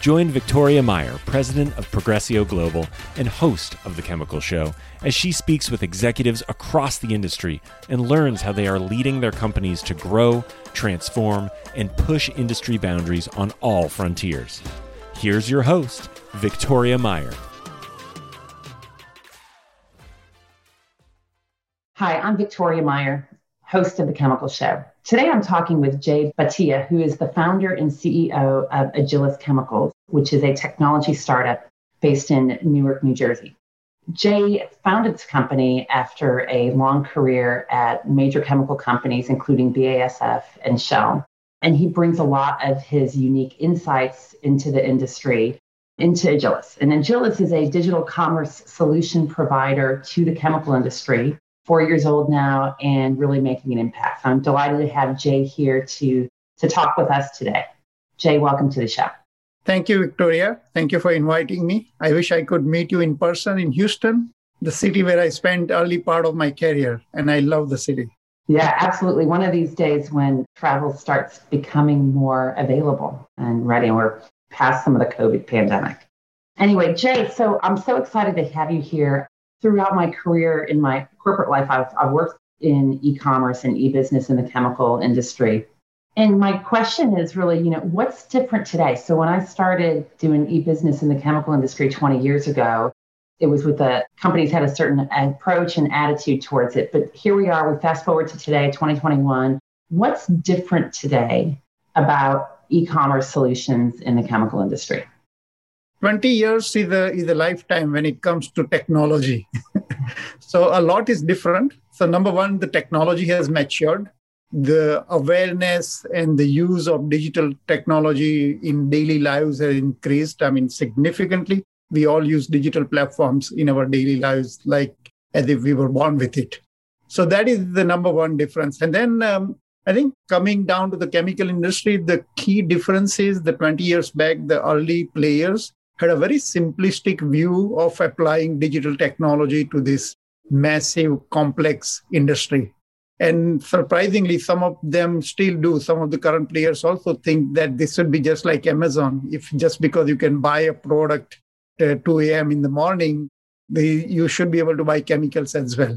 Join Victoria Meyer, president of Progressio Global and host of The Chemical Show, as she speaks with executives across the industry and learns how they are leading their companies to grow, transform, and push industry boundaries on all frontiers. Here's your host, Victoria Meyer. Hi, I'm Victoria Meyer, host of The Chemical Show. Today I'm talking with Jay Bhatia, who is the founder and CEO of Agilis Chemicals, which is a technology startup based in Newark, New Jersey. Jay founded this company after a long career at major chemical companies, including BASF and Shell. And he brings a lot of his unique insights into the industry into Agilis. And Agilis is a digital commerce solution provider to the chemical industry four years old now and really making an impact. So I'm delighted to have Jay here to, to talk with us today. Jay, welcome to the show. Thank you, Victoria. Thank you for inviting me. I wish I could meet you in person in Houston, the city where I spent early part of my career, and I love the city. Yeah, absolutely. One of these days when travel starts becoming more available and ready, and we're past some of the COVID pandemic. Anyway, Jay, so I'm so excited to have you here throughout my career in my corporate life, I've, I've worked in e-commerce and e-business in the chemical industry. And my question is really, you know, what's different today? So when I started doing e-business in the chemical industry 20 years ago, it was with the companies had a certain approach and attitude towards it. But here we are, we fast forward to today, 2021. What's different today about e-commerce solutions in the chemical industry? 20 years is a, is a lifetime when it comes to technology. so a lot is different. So number one, the technology has matured. The awareness and the use of digital technology in daily lives has increased. I mean, significantly. We all use digital platforms in our daily lives, like as if we were born with it. So that is the number one difference. And then um, I think coming down to the chemical industry, the key difference is the 20 years back, the early players had a very simplistic view of applying digital technology to this massive, complex industry. And surprisingly, some of them still do. Some of the current players also think that this should be just like Amazon. If just because you can buy a product at 2 a.m. in the morning, the, you should be able to buy chemicals as well.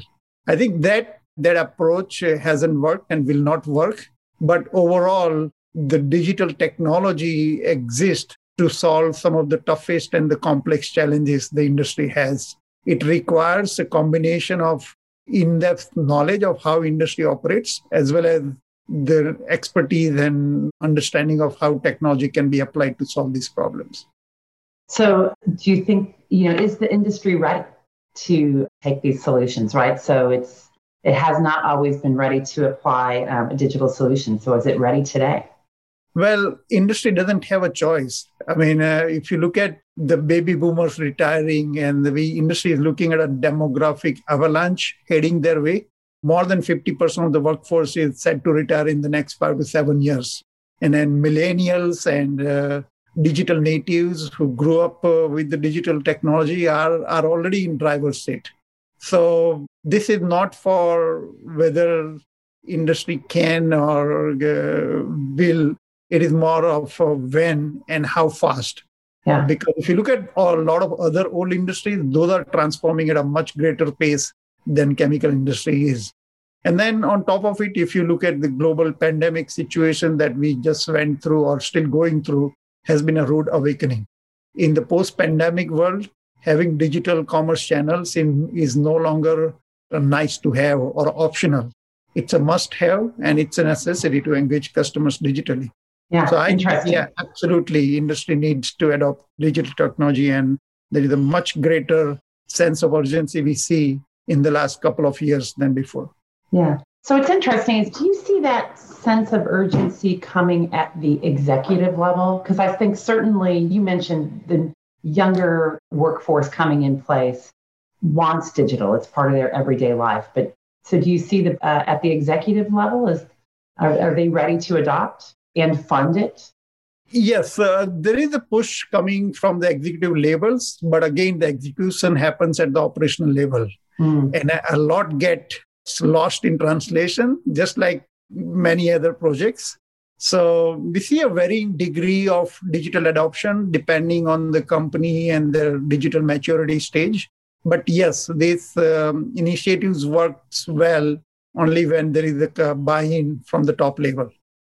I think that that approach hasn't worked and will not work. But overall, the digital technology exists to solve some of the toughest and the complex challenges the industry has. It requires a combination of in-depth knowledge of how industry operates as well as the expertise and understanding of how technology can be applied to solve these problems. So, do you think you know is the industry ready to take these solutions? Right. So it's it has not always been ready to apply um, a digital solution. So is it ready today? Well, industry doesn't have a choice. I mean, uh, if you look at the baby boomers retiring and the industry is looking at a demographic avalanche heading their way, more than 50% of the workforce is set to retire in the next five to seven years. And then millennials and uh, digital natives who grew up uh, with the digital technology are, are already in driver's seat. So this is not for whether industry can or uh, will it is more of when and how fast. Yeah. Because if you look at a lot of other old industries, those are transforming at a much greater pace than chemical industry is. And then on top of it, if you look at the global pandemic situation that we just went through or still going through, has been a rude awakening. In the post-pandemic world, having digital commerce channels in, is no longer nice to have or optional. It's a must have and it's a necessity to engage customers digitally. Yeah, so I yeah, absolutely. Industry needs to adopt digital technology, and there is a much greater sense of urgency we see in the last couple of years than before. Yeah. So it's interesting. Is do you see that sense of urgency coming at the executive level? Because I think certainly you mentioned the younger workforce coming in place. wants digital. It's part of their everyday life. But so do you see the uh, at the executive level is are, are they ready to adopt and fund it? Yes, uh, there is a push coming from the executive levels, but again, the execution happens at the operational level. Mm. And a, a lot get lost in translation, just like many other projects. So we see a varying degree of digital adoption depending on the company and their digital maturity stage. But yes, these um, initiatives works well only when there is a buy-in from the top level.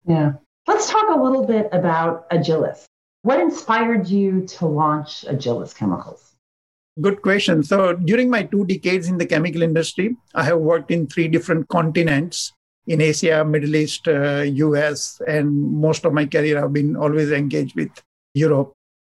Yeah. Let's talk a little bit about Agilis. What inspired you to launch Agilis Chemicals? Good question. So, during my two decades in the chemical industry, I have worked in three different continents in Asia, Middle East, uh, US, and most of my career I've been always engaged with Europe.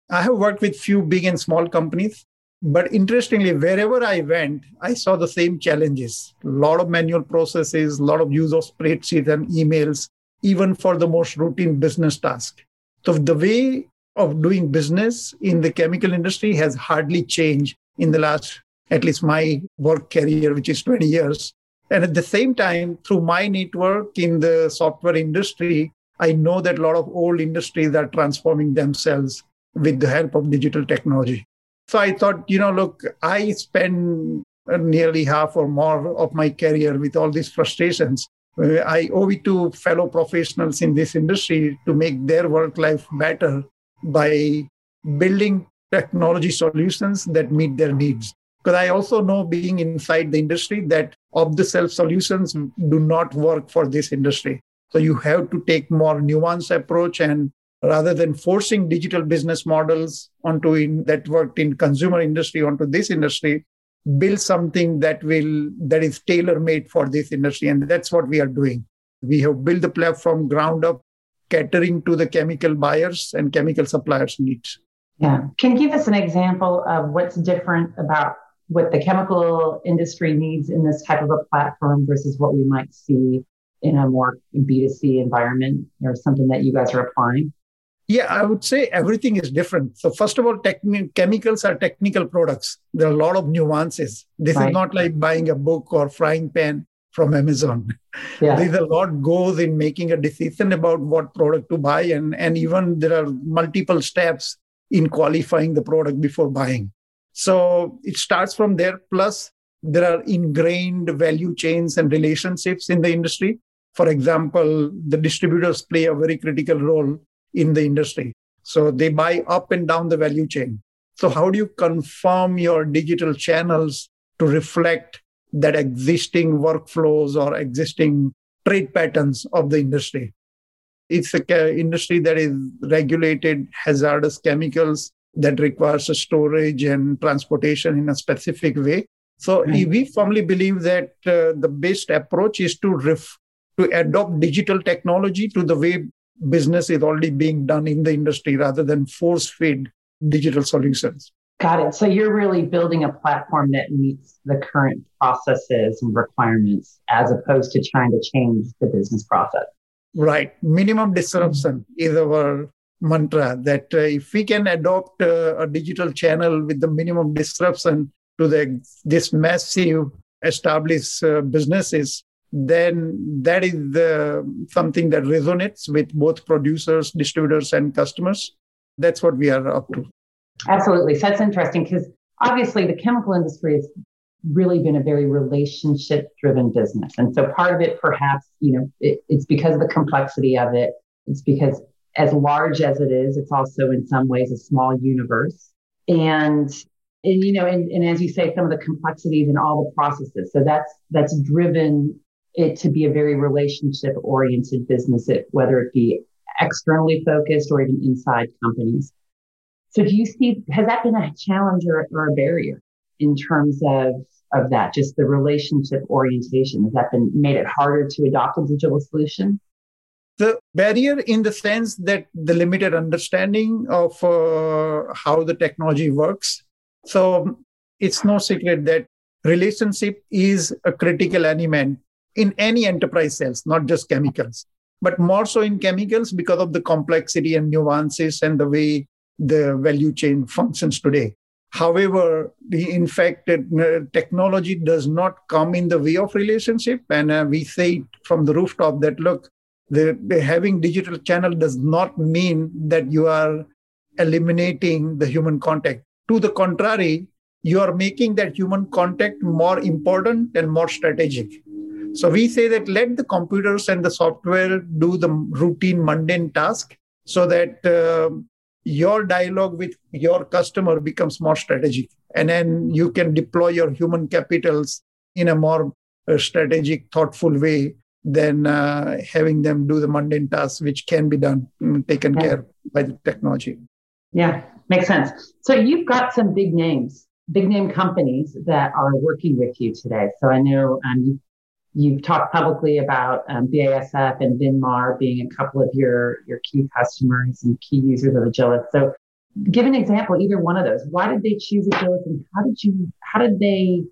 I have worked with few big and small companies, but interestingly, wherever I went, I saw the same challenges. A lot of manual processes, a lot of use of spreadsheets and emails, even for the most routine business task. So the way of doing business in the chemical industry has hardly changed in the last, at least my work career, which is 20 years. And at the same time, through my network in the software industry, I know that a lot of old industries are transforming themselves with the help of digital technology. So I thought, you know, look, I spend nearly half or more of my career with all these frustrations. Uh, I owe it to fellow professionals in this industry to make their work life better by building technology solutions that meet their needs. Because I also know, being inside the industry, that off the shelf solutions do not work for this industry. So you have to take more nuanced approach and rather than forcing digital business models onto in, that worked in consumer industry onto this industry build something that will that is tailor made for this industry and that's what we are doing. We have built the platform ground up catering to the chemical buyers and chemical suppliers needs. Yeah. Can give us an example of what's different about what the chemical industry needs in this type of a platform versus what we might see in a more b2c environment or something that you guys are applying yeah, I would say everything is different. So, first of all, techni- chemicals are technical products. There are a lot of nuances. This right. is not like buying a book or frying pan from Amazon. Yeah. There's a lot goes in making a decision about what product to buy, and, and even there are multiple steps in qualifying the product before buying. So it starts from there. Plus, there are ingrained value chains and relationships in the industry. For example, the distributors play a very critical role in the industry. So they buy up and down the value chain. So, how do you confirm your digital channels to reflect that existing workflows or existing trade patterns of the industry? It's an industry that is regulated hazardous chemicals that requires a storage and transportation in a specific way. So mm. we firmly believe that uh, the best approach is to ref- to adopt digital technology to the way business is already being done in the industry rather than force feed digital solutions. Got it. So you're really building a platform that meets the current processes and requirements as opposed to trying to change the business process. Right. Minimum disruption is our mantra that uh, if we can adopt uh, a digital channel with the minimum disruption to the this massive established uh, businesses then that is the, something that resonates with both producers, distributors, and customers. That's what we are up to. Absolutely. So that's interesting because obviously the chemical industry has really been a very relationship driven business. And so part of it, perhaps, you know, it, it's because of the complexity of it. It's because as large as it is, it's also in some ways a small universe. And and you know, and, and as you say, some of the complexities and all the processes. So that's that's driven it to be a very relationship oriented business, whether it be externally focused or even inside companies. So do you see, has that been a challenge or, or a barrier in terms of, of that, just the relationship orientation? Has that been made it harder to adopt a digital solution? The barrier in the sense that the limited understanding of uh, how the technology works. So it's no secret that relationship is a critical element in any enterprise sales, not just chemicals, but more so in chemicals because of the complexity and nuances and the way the value chain functions today. However, the in fact, uh, technology does not come in the way of relationship, and uh, we say from the rooftop that look, the, the having digital channel does not mean that you are eliminating the human contact. To the contrary, you are making that human contact more important and more strategic. So we say that let the computers and the software do the routine mundane task so that uh, your dialogue with your customer becomes more strategic. And then you can deploy your human capitals in a more uh, strategic, thoughtful way than uh, having them do the mundane tasks, which can be done, mm, taken yeah. care by the technology. Yeah, makes sense. So you've got some big names, big name companies that are working with you today. So I know um, you you've talked publicly about um, BASF and Vinmar being a couple of your your key customers and key users of Agilis. So give an example, either one of those. Why did they choose Agilis, and how did you how did they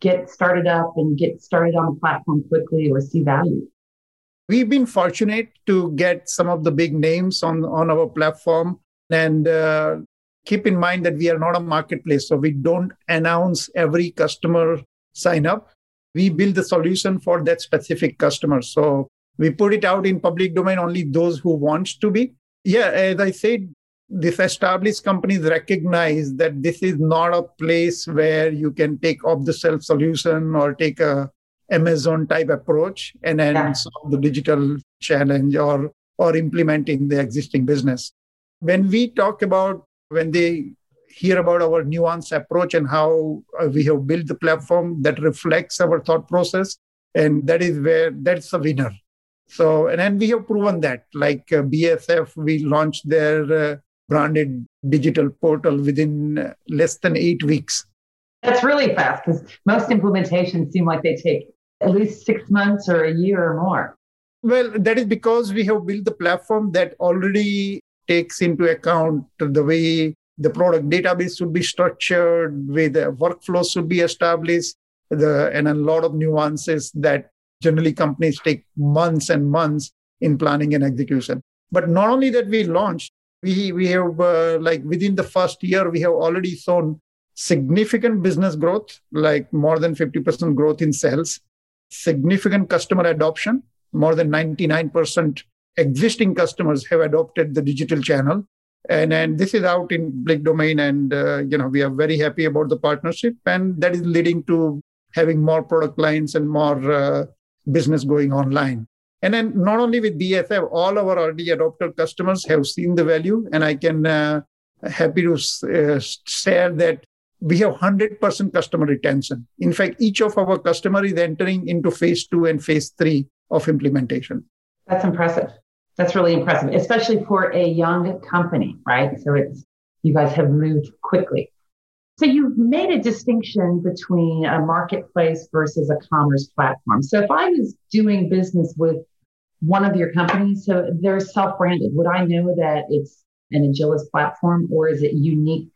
get started up and get started on the platform quickly or see value? We've been fortunate to get some of the big names on on our platform and uh, keep in mind that we are not a marketplace. So we don't announce every customer sign up. We build the solution for that specific customer. So we put it out in public domain only those who wants to be. Yeah, as I said, these established companies recognize that this is not a place where you can take off the shelf solution or take a Amazon type approach and then yeah. solve the digital challenge or or implementing the existing business when we talk about when they hear about our nuanced approach and how uh, we have built the platform that reflects our thought process. And that is where that's the winner. So and then we have proven that like uh, basf we launched their uh, branded digital portal within less than eight weeks. That's really fast because most implementations seem like they take at least six months or a year or more. Well that is because we have built the platform that already takes into account the way the product database should be structured, way the workflows should be established, the, and a lot of nuances that generally companies take months and months in planning and execution. But not only that we launched, we, we have uh, like within the first year, we have already shown significant business growth, like more than 50% growth in sales, significant customer adoption, more than 99% existing customers have adopted the digital channel and and this is out in public domain and uh, you know we are very happy about the partnership and that is leading to having more product lines and more uh, business going online. And then not only with basf all our already adopted customers have seen the value and i can uh, happy to uh, share that we have 100% customer retention. In fact each of our customer is entering into phase 2 and phase 3 of implementation. That's impressive that's really impressive, especially for a young company, right? So it's you guys have moved quickly. So you've made a distinction between a marketplace versus a commerce platform. So if I was doing business with one of your companies, so they're self-branded, would I know that it's an Agilis platform or is it unique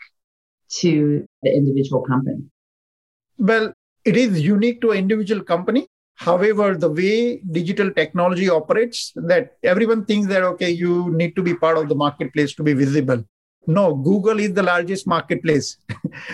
to the individual company? Well, it is unique to an individual company, However, the way digital technology operates, that everyone thinks that, okay, you need to be part of the marketplace to be visible. No, Google is the largest marketplace.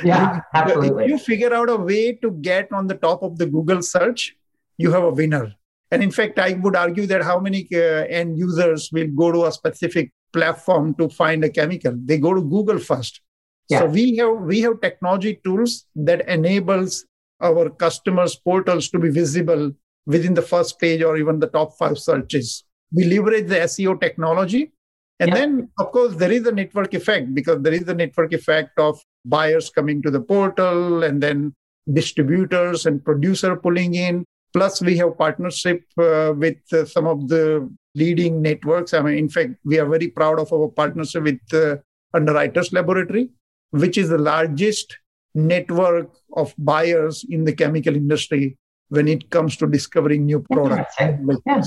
Yeah, absolutely. if you figure out a way to get on the top of the Google search, you have a winner. And in fact, I would argue that how many uh, end users will go to a specific platform to find a chemical? They go to Google first. Yeah. So we have we have technology tools that enables our customers' portals to be visible within the first page or even the top five searches. We leverage the SEO technology. And yeah. then, of course, there is a network effect because there is a network effect of buyers coming to the portal and then distributors and producer pulling in. Plus, we have partnership uh, with uh, some of the leading networks. I mean, in fact, we are very proud of our partnership with uh, Underwriters Laboratory, which is the largest network of buyers in the chemical industry when it comes to discovering new products. Yeah.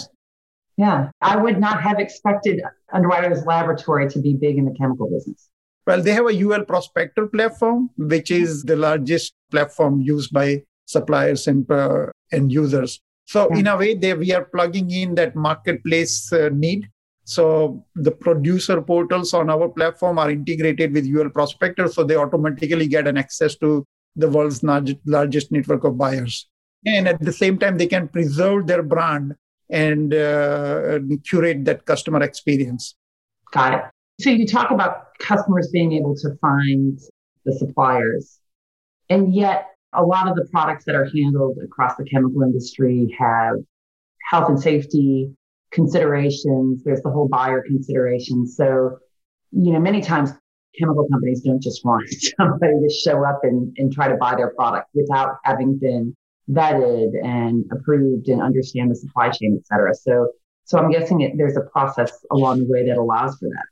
yeah. I would not have expected Underwriters Laboratory to be big in the chemical business. Well, they have a UL Prospector platform, which is the largest platform used by suppliers and uh, end users. So, yeah. in a way, they, we are plugging in that marketplace uh, need So the producer portals on our platform are integrated with UL Prospector, so they automatically get an access to the world's largest network of buyers. And at the same time, they can preserve their brand and uh, curate that customer experience. Got it. So you talk about customers being able to find the suppliers, and yet a lot of the products that are handled across the chemical industry have health and safety considerations. There's the whole buyer consideration. So, you know, many times chemical companies don't just want somebody to show up and, and try to buy their product without having been vetted and approved and understand the supply chain, et cetera. So, so I'm guessing it, there's a process along the way that allows for that.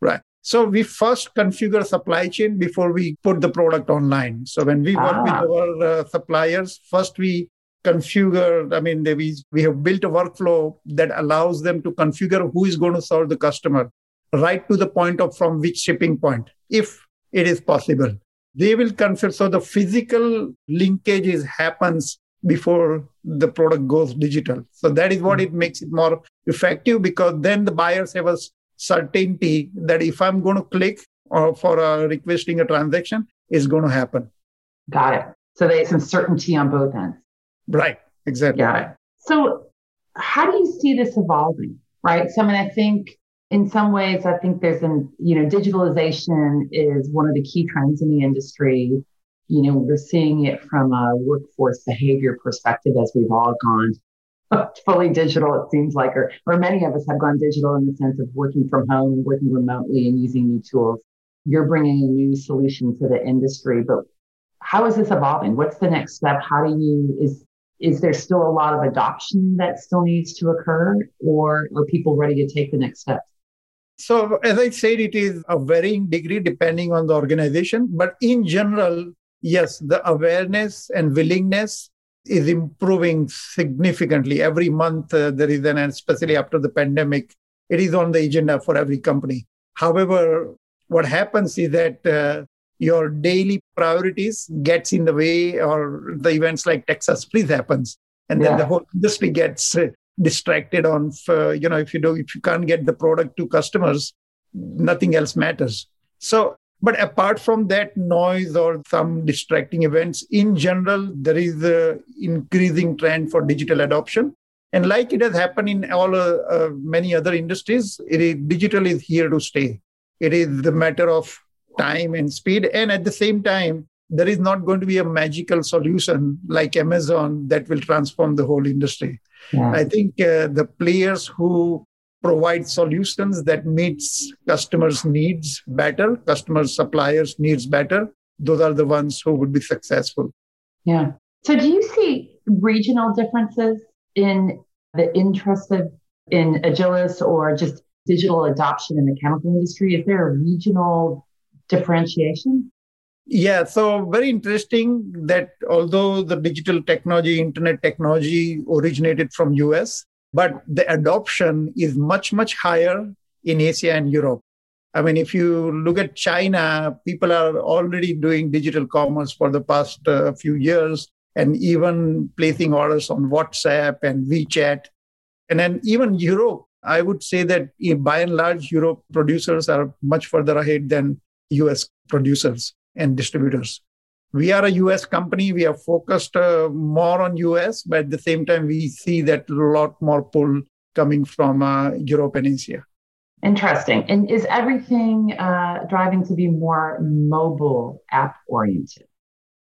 Right. So we first configure supply chain before we put the product online. So when we work ah. with our uh, suppliers, first we configure. I mean, they, we we have built a workflow that allows them to configure who is going to serve the customer right to the point of from which shipping point, if it is possible. They will configure. So the physical linkages happens before the product goes digital. So that is what mm-hmm. it makes it more effective because then the buyers have a certainty that if I'm going to click or for uh, requesting a transaction, it's going to happen. Got it. So there's some certainty on both ends. Right. Exactly. Got it. So how do you see this evolving? Right. So I mean, I think in some ways, I think there's an, you know, digitalization is one of the key trends in the industry. You know, we're seeing it from a workforce behavior perspective as we've all gone fully digital, it seems like, or, or many of us have gone digital in the sense of working from home working remotely and using new tools. You're bringing a new solution to the industry, but how is this evolving? What's the next step? How do you, is, is there still a lot of adoption that still needs to occur or are people ready to take the next steps? So, as I said, it is a varying degree depending on the organization. But in general, yes, the awareness and willingness is improving significantly. Every month, uh, there is an, especially after the pandemic, it is on the agenda for every company. However, what happens is that uh, your daily priorities gets in the way or the events like Texas freeze happens. And then yeah. the whole industry gets uh, distracted on, uh, you know, if you do, if you can't get the product to customers, nothing else matters. So but apart from that noise or some distracting events, in general, there is a increasing trend for digital adoption. And like it has happened in all uh, uh, many other industries, it is, digital is here to stay. It is the matter of time and speed. And at the same time, there is not going to be a magical solution like Amazon that will transform the whole industry. Yeah. I think uh, the players who provide solutions that meets customers needs better customers suppliers needs better those are the ones who would be successful yeah so do you see regional differences in the interest of in agilis or just digital adoption in the chemical industry is there a regional differentiation yeah, so very interesting that although the digital technology, internet technology originated from US, but the adoption is much, much higher in Asia and Europe. I mean, if you look at China, people are already doing digital commerce for the past uh, few years and even placing orders on WhatsApp and WeChat. And then even Europe, I would say that by and large, Europe producers are much further ahead than US producers and distributors. We are a us company. We are focused uh, more on us but at the same time we see that a lot more pull coming from uh, europe and asia. Interesting. And is everything uh, driving to be more mobile app oriented?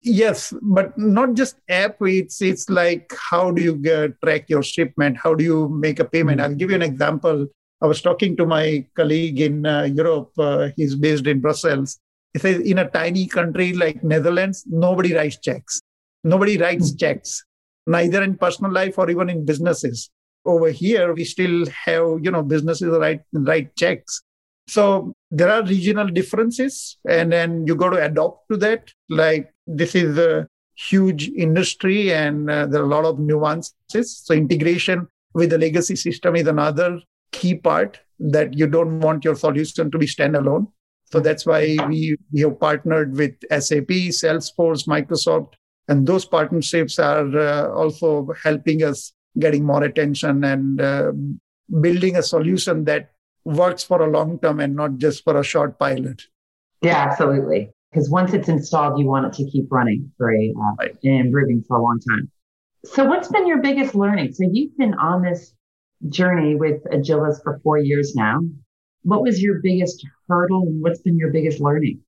Yes but not just app. It's it's like how do you get, track your shipment? How do you make a payment? Mm-hmm. i'll give you an example i was talking to my colleague in uh, europe uh, he's based in brussels he says in a tiny country like Netherlands, nobody writes checks. Nobody writes mm-hmm. checks, neither in personal life or even in businesses. Over here, we still have, you know, businesses write, write checks. So there are regional differences, and then you got to adopt to that. Like this is a huge industry, and uh, there are a lot of nuances. So integration with the legacy system is another key part that you don't want your solution to be standalone. So that's why we, we have partnered with SAP, Salesforce, Microsoft, and those partnerships are uh, also helping us getting more attention and uh, building a solution that works for a long term and not just for a short pilot. Yeah, absolutely. Because once it's installed, you want it to keep running for a uh, right. and improving for a long time. So, what's been your biggest learning? So, you've been on this journey with Agilis for four years now. What was your biggest hurdle and what's been your biggest learning?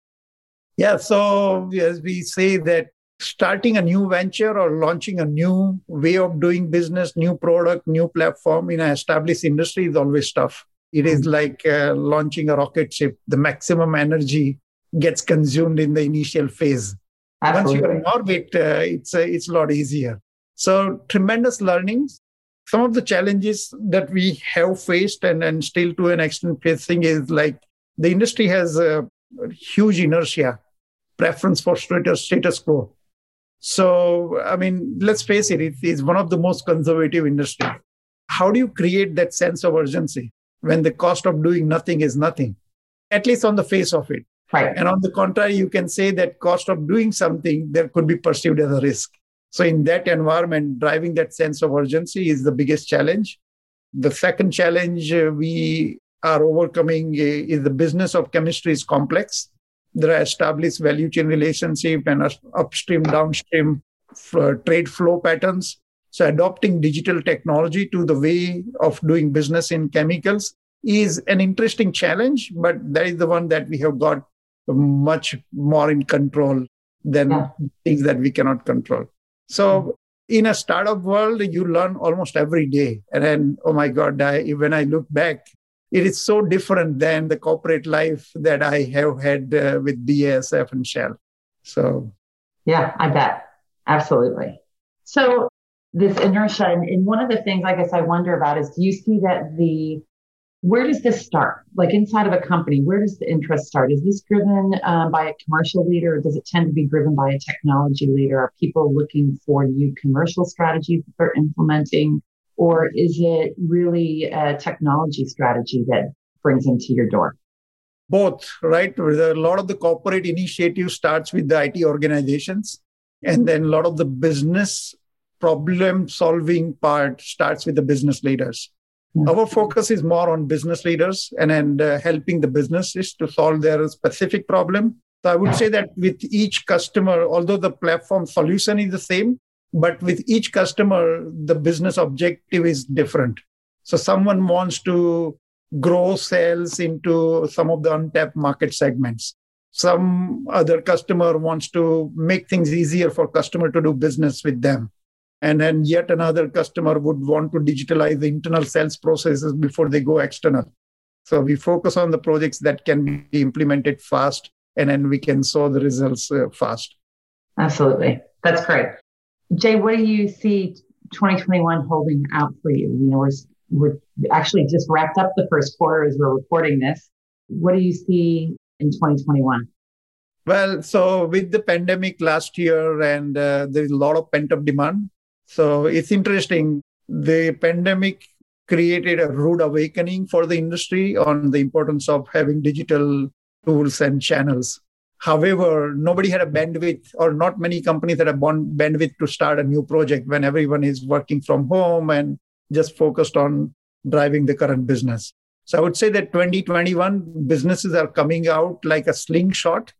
Yeah, so as we say that starting a new venture or launching a new way of doing business, new product, new platform in an established industry is always tough. It is mm-hmm. like uh, launching a rocket ship. The maximum energy gets consumed in the initial phase. Absolutely. Once you're in orbit, uh, it's, uh, it's a lot easier. So tremendous learnings. Some of the challenges that we have faced and, and still to an extent facing is like the industry has a huge inertia, preference for status, status quo. So, I mean, let's face it, it is one of the most conservative industries. How do you create that sense of urgency when the cost of doing nothing is nothing, at least on the face of it? Right. And on the contrary, you can say that cost of doing something there could be perceived as a risk. So, in that environment, driving that sense of urgency is the biggest challenge. The second challenge uh, we are overcoming uh, is the business of chemistry is complex there are established value chain relationship and upstream, downstream trade flow patterns. So adopting digital technology to the way of doing business in chemicals is an interesting challenge, but that is the one that we have got much more in control than yeah. things that we cannot control. So in a startup world, you learn almost every day. And then, oh my God, I, when I look back, it is so different than the corporate life that I have had uh, with BASF and Shell. So, yeah, I bet. Absolutely. So, this inertia, and, and one of the things I guess I wonder about is do you see that the where does this start? Like inside of a company, where does the interest start? Is this driven um, by a commercial leader, or does it tend to be driven by a technology leader? Are people looking for new commercial strategies that they're implementing? Or is it really a technology strategy that brings them to your door? Both, right? A lot of the corporate initiative starts with the IT organizations, and then a lot of the business problem solving part starts with the business leaders. Yeah. Our focus is more on business leaders and, and uh, helping the businesses to solve their specific problem. So I would say that with each customer, although the platform solution is the same, but with each customer the business objective is different so someone wants to grow sales into some of the untapped market segments some other customer wants to make things easier for customer to do business with them and then yet another customer would want to digitalize the internal sales processes before they go external so we focus on the projects that can be implemented fast and then we can saw the results uh, fast absolutely that's great Jay, what do you see 2021 holding out for you? You know, we're, we're actually just wrapped up the first quarter as we're recording this. What do you see in 2021? Well, so with the pandemic last year, and uh, there's a lot of pent up demand. So it's interesting. The pandemic created a rude awakening for the industry on the importance of having digital tools and channels. However, nobody had a bandwidth, or not many companies had a bandwidth to start a new project when everyone is working from home and just focused on driving the current business. So I would say that 2021 businesses are coming out like a slingshot.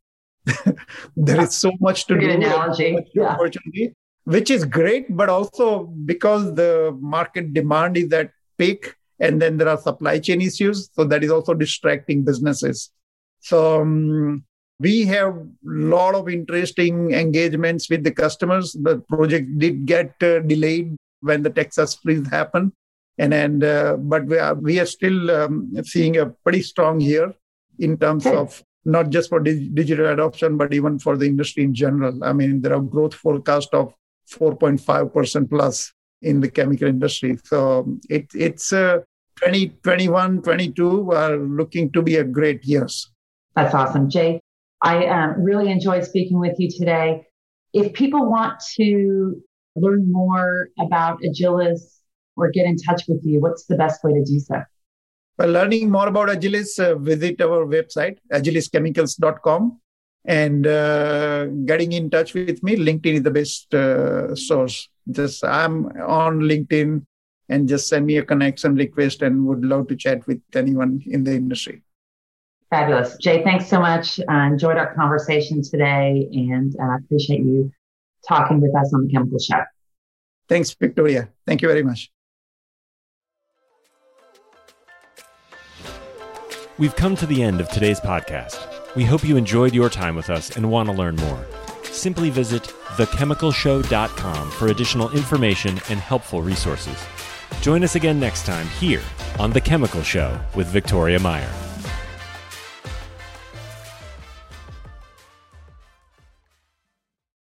there is so much to Good do, analogy. Yeah. Which is great, but also because the market demand is at peak, and then there are supply chain issues, so that is also distracting businesses. So um, we have a lot of interesting engagements with the customers. The project did get uh, delayed when the Texas freeze happened, and and uh, but we are we are still um, seeing a pretty strong year in terms of not just for dig- digital adoption, but even for the industry in general. I mean, there are growth forecast of 4.5 percent plus in the chemical industry. So it, it's uh, 2021, 22 are looking to be a great years. That's awesome, Jay. I um, really enjoyed speaking with you today. If people want to learn more about Agilis or get in touch with you, what's the best way to do so? Well, learning more about Agilis, uh, visit our website, agilischemicals.com. And uh, getting in touch with me, LinkedIn is the best uh, source. Just I'm on LinkedIn and just send me a connection request and would love to chat with anyone in the industry. Fabulous. Jay, thanks so much. I enjoyed our conversation today and I uh, appreciate you talking with us on the Chemical Show. Thanks, Victoria. Thank you very much. We've come to the end of today's podcast. We hope you enjoyed your time with us and want to learn more. Simply visit thechemicalshow.com for additional information and helpful resources. Join us again next time here on The Chemical Show with Victoria Meyer.